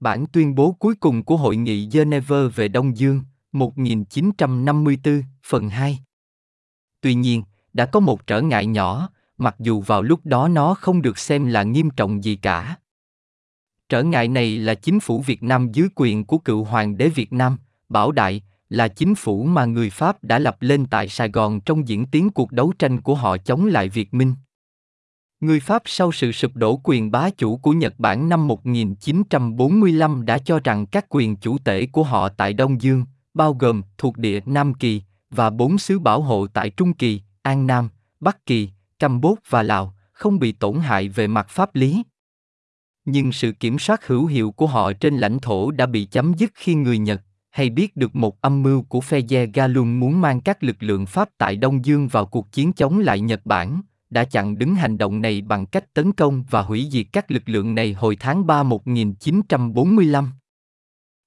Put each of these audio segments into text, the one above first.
Bản tuyên bố cuối cùng của Hội nghị Geneva về Đông Dương, 1954, phần 2. Tuy nhiên, đã có một trở ngại nhỏ, mặc dù vào lúc đó nó không được xem là nghiêm trọng gì cả. Trở ngại này là chính phủ Việt Nam dưới quyền của cựu hoàng đế Việt Nam, Bảo Đại, là chính phủ mà người Pháp đã lập lên tại Sài Gòn trong diễn tiến cuộc đấu tranh của họ chống lại Việt Minh. Người Pháp sau sự sụp đổ quyền bá chủ của Nhật Bản năm 1945 đã cho rằng các quyền chủ tể của họ tại Đông Dương, bao gồm thuộc địa Nam Kỳ và bốn xứ bảo hộ tại Trung Kỳ, An Nam, Bắc Kỳ, Campuchia và Lào, không bị tổn hại về mặt pháp lý. Nhưng sự kiểm soát hữu hiệu của họ trên lãnh thổ đã bị chấm dứt khi người Nhật, hay biết được một âm mưu của phe Galung muốn mang các lực lượng Pháp tại Đông Dương vào cuộc chiến chống lại Nhật Bản, đã chặn đứng hành động này bằng cách tấn công và hủy diệt các lực lượng này hồi tháng 3 1945.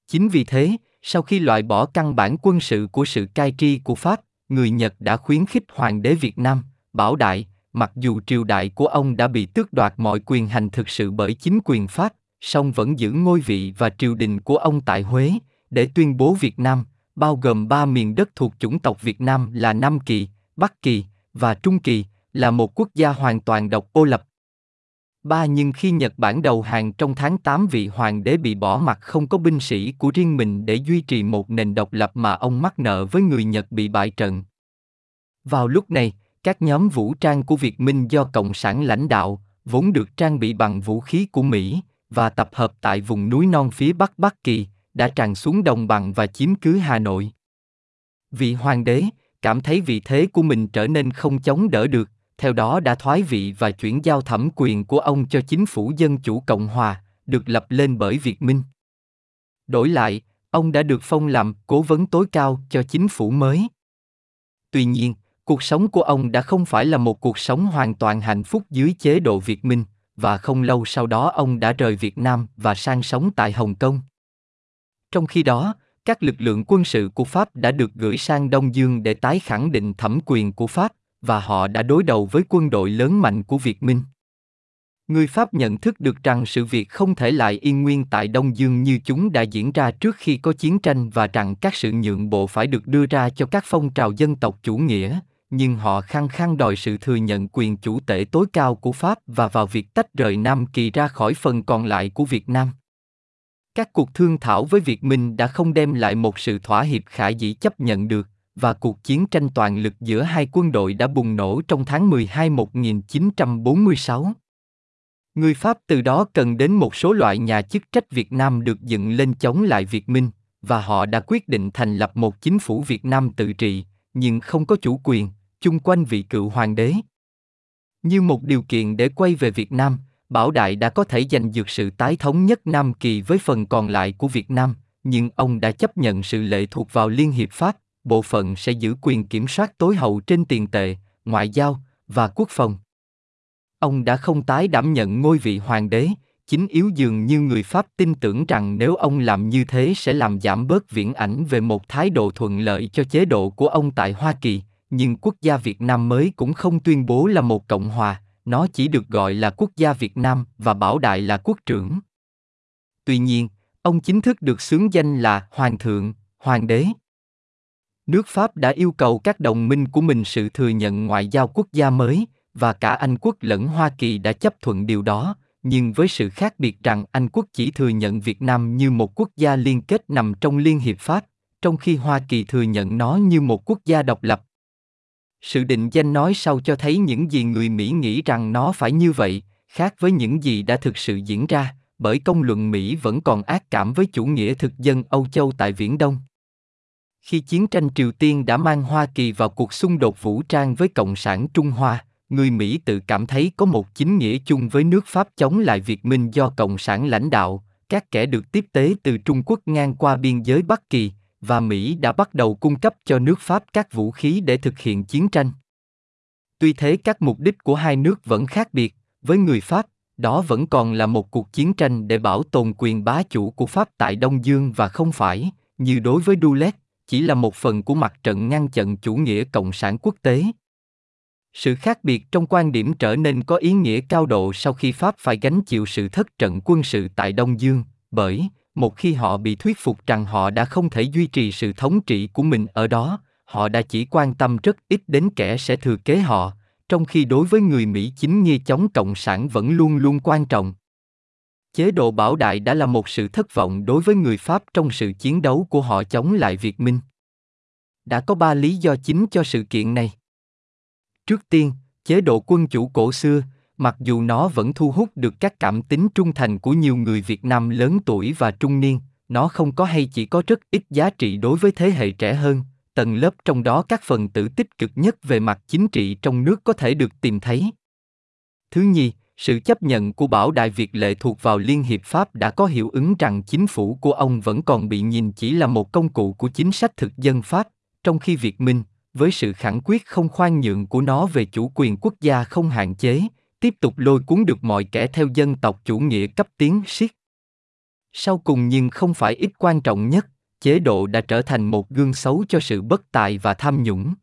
Chính vì thế, sau khi loại bỏ căn bản quân sự của sự cai tri của Pháp, người Nhật đã khuyến khích Hoàng đế Việt Nam, Bảo Đại, mặc dù triều đại của ông đã bị tước đoạt mọi quyền hành thực sự bởi chính quyền Pháp, song vẫn giữ ngôi vị và triều đình của ông tại Huế, để tuyên bố Việt Nam, bao gồm ba miền đất thuộc chủng tộc Việt Nam là Nam Kỳ, Bắc Kỳ và Trung Kỳ, là một quốc gia hoàn toàn độc ô lập. Ba nhưng khi Nhật Bản đầu hàng trong tháng 8 vị hoàng đế bị bỏ mặt không có binh sĩ của riêng mình để duy trì một nền độc lập mà ông mắc nợ với người Nhật bị bại trận. Vào lúc này, các nhóm vũ trang của Việt Minh do Cộng sản lãnh đạo, vốn được trang bị bằng vũ khí của Mỹ, và tập hợp tại vùng núi non phía Bắc Bắc Kỳ, đã tràn xuống đồng bằng và chiếm cứ Hà Nội. Vị hoàng đế cảm thấy vị thế của mình trở nên không chống đỡ được, theo đó đã thoái vị và chuyển giao thẩm quyền của ông cho chính phủ Dân chủ Cộng hòa, được lập lên bởi Việt Minh. Đổi lại, ông đã được phong làm cố vấn tối cao cho chính phủ mới. Tuy nhiên, cuộc sống của ông đã không phải là một cuộc sống hoàn toàn hạnh phúc dưới chế độ Việt Minh, và không lâu sau đó ông đã rời Việt Nam và sang sống tại Hồng Kông. Trong khi đó, các lực lượng quân sự của Pháp đã được gửi sang Đông Dương để tái khẳng định thẩm quyền của Pháp, và họ đã đối đầu với quân đội lớn mạnh của Việt Minh. Người Pháp nhận thức được rằng sự việc không thể lại yên nguyên tại Đông Dương như chúng đã diễn ra trước khi có chiến tranh và rằng các sự nhượng bộ phải được đưa ra cho các phong trào dân tộc chủ nghĩa, nhưng họ khăng khăng đòi sự thừa nhận quyền chủ tể tối cao của Pháp và vào việc tách rời Nam Kỳ ra khỏi phần còn lại của Việt Nam. Các cuộc thương thảo với Việt Minh đã không đem lại một sự thỏa hiệp khả dĩ chấp nhận được, và cuộc chiến tranh toàn lực giữa hai quân đội đã bùng nổ trong tháng 12 1946. Người Pháp từ đó cần đến một số loại nhà chức trách Việt Nam được dựng lên chống lại Việt Minh, và họ đã quyết định thành lập một chính phủ Việt Nam tự trị, nhưng không có chủ quyền, chung quanh vị cựu hoàng đế. Như một điều kiện để quay về Việt Nam, Bảo Đại đã có thể giành được sự tái thống nhất Nam Kỳ với phần còn lại của Việt Nam, nhưng ông đã chấp nhận sự lệ thuộc vào Liên Hiệp Pháp, bộ phận sẽ giữ quyền kiểm soát tối hậu trên tiền tệ, ngoại giao và quốc phòng. Ông đã không tái đảm nhận ngôi vị hoàng đế, chính yếu dường như người Pháp tin tưởng rằng nếu ông làm như thế sẽ làm giảm bớt viễn ảnh về một thái độ thuận lợi cho chế độ của ông tại Hoa Kỳ, nhưng quốc gia Việt Nam mới cũng không tuyên bố là một cộng hòa, nó chỉ được gọi là quốc gia Việt Nam và bảo đại là quốc trưởng. Tuy nhiên, ông chính thức được xướng danh là Hoàng thượng, Hoàng đế. Nước Pháp đã yêu cầu các đồng minh của mình sự thừa nhận ngoại giao quốc gia mới, và cả Anh quốc lẫn Hoa Kỳ đã chấp thuận điều đó, nhưng với sự khác biệt rằng Anh quốc chỉ thừa nhận Việt Nam như một quốc gia liên kết nằm trong Liên Hiệp Pháp, trong khi Hoa Kỳ thừa nhận nó như một quốc gia độc lập. Sự định danh nói sau cho thấy những gì người Mỹ nghĩ rằng nó phải như vậy, khác với những gì đã thực sự diễn ra, bởi công luận Mỹ vẫn còn ác cảm với chủ nghĩa thực dân Âu Châu tại Viễn Đông. Khi chiến tranh Triều Tiên đã mang Hoa Kỳ vào cuộc xung đột vũ trang với Cộng sản Trung Hoa, người Mỹ tự cảm thấy có một chính nghĩa chung với nước Pháp chống lại Việt Minh do Cộng sản lãnh đạo, các kẻ được tiếp tế từ Trung Quốc ngang qua biên giới Bắc Kỳ, và Mỹ đã bắt đầu cung cấp cho nước Pháp các vũ khí để thực hiện chiến tranh. Tuy thế các mục đích của hai nước vẫn khác biệt, với người Pháp, đó vẫn còn là một cuộc chiến tranh để bảo tồn quyền bá chủ của Pháp tại Đông Dương và không phải, như đối với dulet chỉ là một phần của mặt trận ngăn chặn chủ nghĩa cộng sản quốc tế. Sự khác biệt trong quan điểm trở nên có ý nghĩa cao độ sau khi Pháp phải gánh chịu sự thất trận quân sự tại Đông Dương, bởi, một khi họ bị thuyết phục rằng họ đã không thể duy trì sự thống trị của mình ở đó, họ đã chỉ quan tâm rất ít đến kẻ sẽ thừa kế họ, trong khi đối với người Mỹ chính nghĩa chống cộng sản vẫn luôn luôn quan trọng. Chế độ bảo đại đã là một sự thất vọng đối với người Pháp trong sự chiến đấu của họ chống lại Việt Minh. Đã có ba lý do chính cho sự kiện này. Trước tiên, chế độ quân chủ cổ xưa, mặc dù nó vẫn thu hút được các cảm tính trung thành của nhiều người Việt Nam lớn tuổi và trung niên, nó không có hay chỉ có rất ít giá trị đối với thế hệ trẻ hơn, tầng lớp trong đó các phần tử tích cực nhất về mặt chính trị trong nước có thể được tìm thấy. Thứ nhì, sự chấp nhận của Bảo Đại Việt lệ thuộc vào Liên Hiệp Pháp đã có hiệu ứng rằng chính phủ của ông vẫn còn bị nhìn chỉ là một công cụ của chính sách thực dân Pháp, trong khi Việt Minh, với sự khẳng quyết không khoan nhượng của nó về chủ quyền quốc gia không hạn chế, tiếp tục lôi cuốn được mọi kẻ theo dân tộc chủ nghĩa cấp tiến siết. Sau cùng nhưng không phải ít quan trọng nhất, chế độ đã trở thành một gương xấu cho sự bất tài và tham nhũng.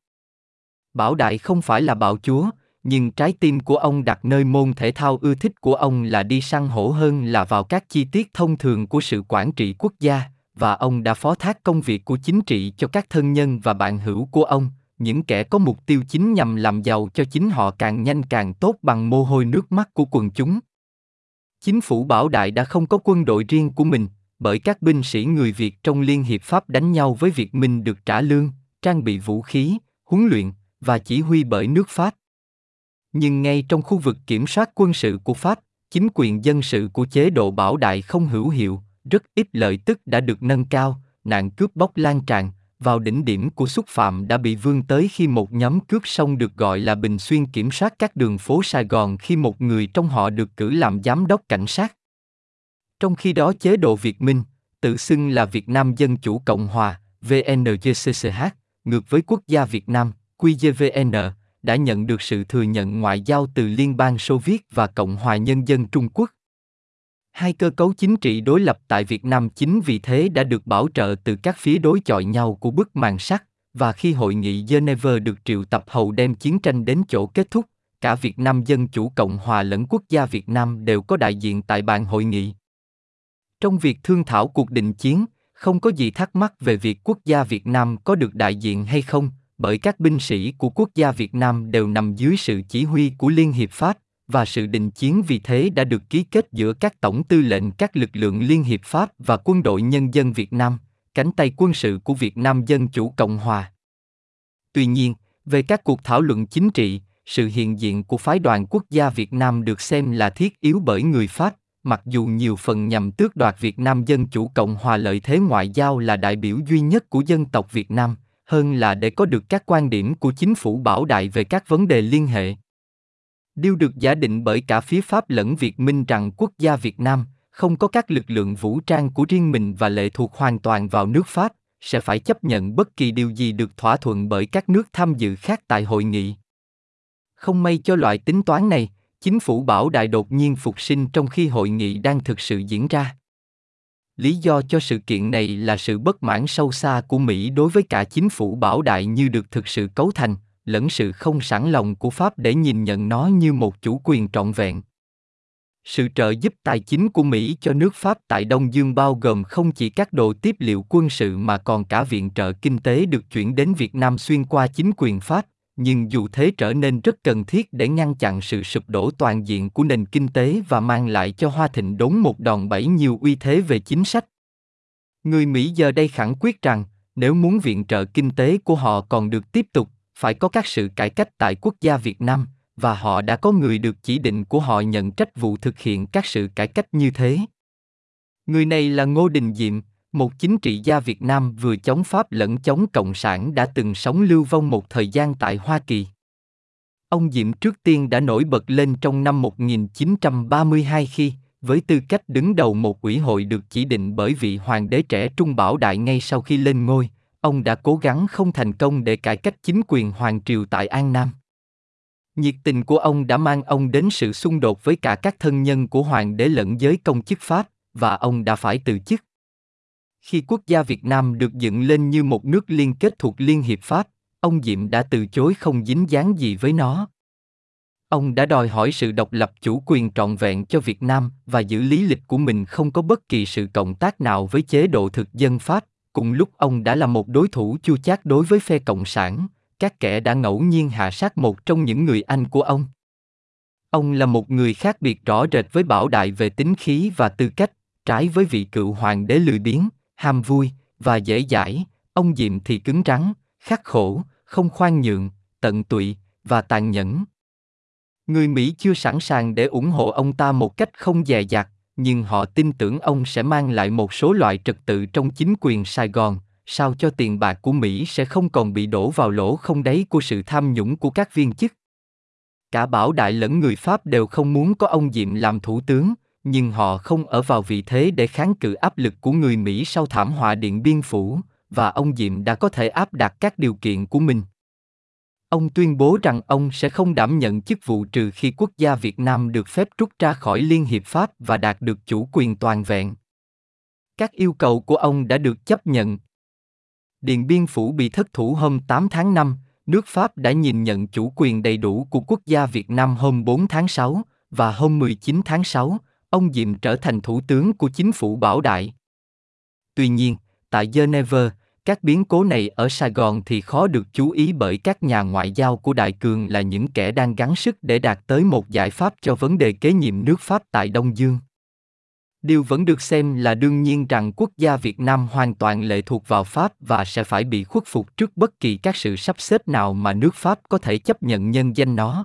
Bảo Đại không phải là bạo chúa, nhưng trái tim của ông đặt nơi môn thể thao ưa thích của ông là đi săn hổ hơn là vào các chi tiết thông thường của sự quản trị quốc gia, và ông đã phó thác công việc của chính trị cho các thân nhân và bạn hữu của ông, những kẻ có mục tiêu chính nhằm làm giàu cho chính họ càng nhanh càng tốt bằng mồ hôi nước mắt của quần chúng. Chính phủ Bảo Đại đã không có quân đội riêng của mình, bởi các binh sĩ người Việt trong Liên Hiệp Pháp đánh nhau với Việt Minh được trả lương, trang bị vũ khí, huấn luyện và chỉ huy bởi nước Pháp. Nhưng ngay trong khu vực kiểm soát quân sự của Pháp, chính quyền dân sự của chế độ Bảo Đại không hữu hiệu, rất ít lợi tức đã được nâng cao, nạn cướp bóc lan tràn, vào đỉnh điểm của xúc phạm đã bị vươn tới khi một nhóm cướp sông được gọi là Bình Xuyên kiểm soát các đường phố Sài Gòn khi một người trong họ được cử làm giám đốc cảnh sát. Trong khi đó chế độ Việt Minh, tự xưng là Việt Nam Dân Chủ Cộng Hòa, VNGCCH, ngược với quốc gia Việt Nam, QGVN, đã nhận được sự thừa nhận ngoại giao từ Liên bang Xô Viết và Cộng hòa Nhân dân Trung Quốc. Hai cơ cấu chính trị đối lập tại Việt Nam chính vì thế đã được bảo trợ từ các phía đối chọi nhau của bức màn sắt, và khi hội nghị Geneva được triệu tập hầu đem chiến tranh đến chỗ kết thúc, cả Việt Nam Dân Chủ Cộng Hòa lẫn quốc gia Việt Nam đều có đại diện tại bàn hội nghị. Trong việc thương thảo cuộc định chiến, không có gì thắc mắc về việc quốc gia Việt Nam có được đại diện hay không, bởi các binh sĩ của quốc gia Việt Nam đều nằm dưới sự chỉ huy của Liên Hiệp Pháp, và sự đình chiến vì thế đã được ký kết giữa các tổng tư lệnh các lực lượng Liên Hiệp Pháp và Quân đội Nhân dân Việt Nam, cánh tay quân sự của Việt Nam Dân Chủ Cộng Hòa. Tuy nhiên, về các cuộc thảo luận chính trị, sự hiện diện của phái đoàn quốc gia Việt Nam được xem là thiết yếu bởi người Pháp, mặc dù nhiều phần nhằm tước đoạt Việt Nam Dân Chủ Cộng Hòa lợi thế ngoại giao là đại biểu duy nhất của dân tộc Việt Nam, hơn là để có được các quan điểm của chính phủ bảo đại về các vấn đề liên hệ. Điều được giả định bởi cả phía Pháp lẫn Việt Minh rằng quốc gia Việt Nam không có các lực lượng vũ trang của riêng mình và lệ thuộc hoàn toàn vào nước Pháp, sẽ phải chấp nhận bất kỳ điều gì được thỏa thuận bởi các nước tham dự khác tại hội nghị. Không may cho loại tính toán này, chính phủ bảo đại đột nhiên phục sinh trong khi hội nghị đang thực sự diễn ra. Lý do cho sự kiện này là sự bất mãn sâu xa của Mỹ đối với cả chính phủ bảo đại như được thực sự cấu thành, lẫn sự không sẵn lòng của Pháp để nhìn nhận nó như một chủ quyền trọn vẹn. Sự trợ giúp tài chính của Mỹ cho nước Pháp tại Đông Dương bao gồm không chỉ các đồ tiếp liệu quân sự mà còn cả viện trợ kinh tế được chuyển đến Việt Nam xuyên qua chính quyền Pháp, nhưng dù thế trở nên rất cần thiết để ngăn chặn sự sụp đổ toàn diện của nền kinh tế và mang lại cho Hoa Thịnh đốn một đòn bẩy nhiều uy thế về chính sách. Người Mỹ giờ đây khẳng quyết rằng, nếu muốn viện trợ kinh tế của họ còn được tiếp tục, phải có các sự cải cách tại quốc gia Việt Nam, và họ đã có người được chỉ định của họ nhận trách vụ thực hiện các sự cải cách như thế. Người này là Ngô Đình Diệm, một chính trị gia Việt Nam vừa chống Pháp lẫn chống Cộng sản đã từng sống lưu vong một thời gian tại Hoa Kỳ. Ông Diệm trước tiên đã nổi bật lên trong năm 1932 khi, với tư cách đứng đầu một ủy hội được chỉ định bởi vị hoàng đế trẻ Trung Bảo Đại ngay sau khi lên ngôi, ông đã cố gắng không thành công để cải cách chính quyền hoàng triều tại An Nam. Nhiệt tình của ông đã mang ông đến sự xung đột với cả các thân nhân của hoàng đế lẫn giới công chức Pháp, và ông đã phải từ chức. Khi quốc gia Việt Nam được dựng lên như một nước liên kết thuộc Liên Hiệp Pháp, ông Diệm đã từ chối không dính dáng gì với nó. Ông đã đòi hỏi sự độc lập chủ quyền trọn vẹn cho Việt Nam và giữ lý lịch của mình không có bất kỳ sự cộng tác nào với chế độ thực dân Pháp, cùng lúc ông đã là một đối thủ chua chát đối với phe Cộng sản, các kẻ đã ngẫu nhiên hạ sát một trong những người anh của ông. Ông là một người khác biệt rõ rệt với Bảo Đại về tính khí và tư cách, trái với vị cựu hoàng đế lười biếng, ham vui và dễ dãi, ông Diệm thì cứng rắn, khắc khổ, không khoan nhượng, tận tụy và tàn nhẫn. Người Mỹ chưa sẵn sàng để ủng hộ ông ta một cách không dè dặt, nhưng họ tin tưởng ông sẽ mang lại một số loại trật tự trong chính quyền Sài Gòn, sao cho tiền bạc của Mỹ sẽ không còn bị đổ vào lỗ không đáy của sự tham nhũng của các viên chức. Cả Bảo Đại lẫn người Pháp đều không muốn có ông Diệm làm thủ tướng, nhưng họ không ở vào vị thế để kháng cự áp lực của người Mỹ sau thảm họa Điện Biên Phủ, và ông Diệm đã có thể áp đặt các điều kiện của mình. Ông tuyên bố rằng ông sẽ không đảm nhận chức vụ trừ khi quốc gia Việt Nam được phép rút ra khỏi Liên Hiệp Pháp và đạt được chủ quyền toàn vẹn. Các yêu cầu của ông đã được chấp nhận. Điện Biên Phủ bị thất thủ hôm 8 tháng 5, nước Pháp đã nhìn nhận chủ quyền đầy đủ của quốc gia Việt Nam hôm 4 tháng 6, và hôm 19 tháng 6, ông Diệm trở thành thủ tướng của chính phủ Bảo Đại. Tuy nhiên, tại Geneva, các biến cố này ở Sài Gòn thì khó được chú ý bởi các nhà ngoại giao của Đại Cường là những kẻ đang gắng sức để đạt tới một giải pháp cho vấn đề kế nhiệm nước Pháp tại Đông Dương. Điều vẫn được xem là đương nhiên rằng quốc gia Việt Nam hoàn toàn lệ thuộc vào Pháp và sẽ phải bị khuất phục trước bất kỳ các sự sắp xếp nào mà nước Pháp có thể chấp nhận nhân danh nó,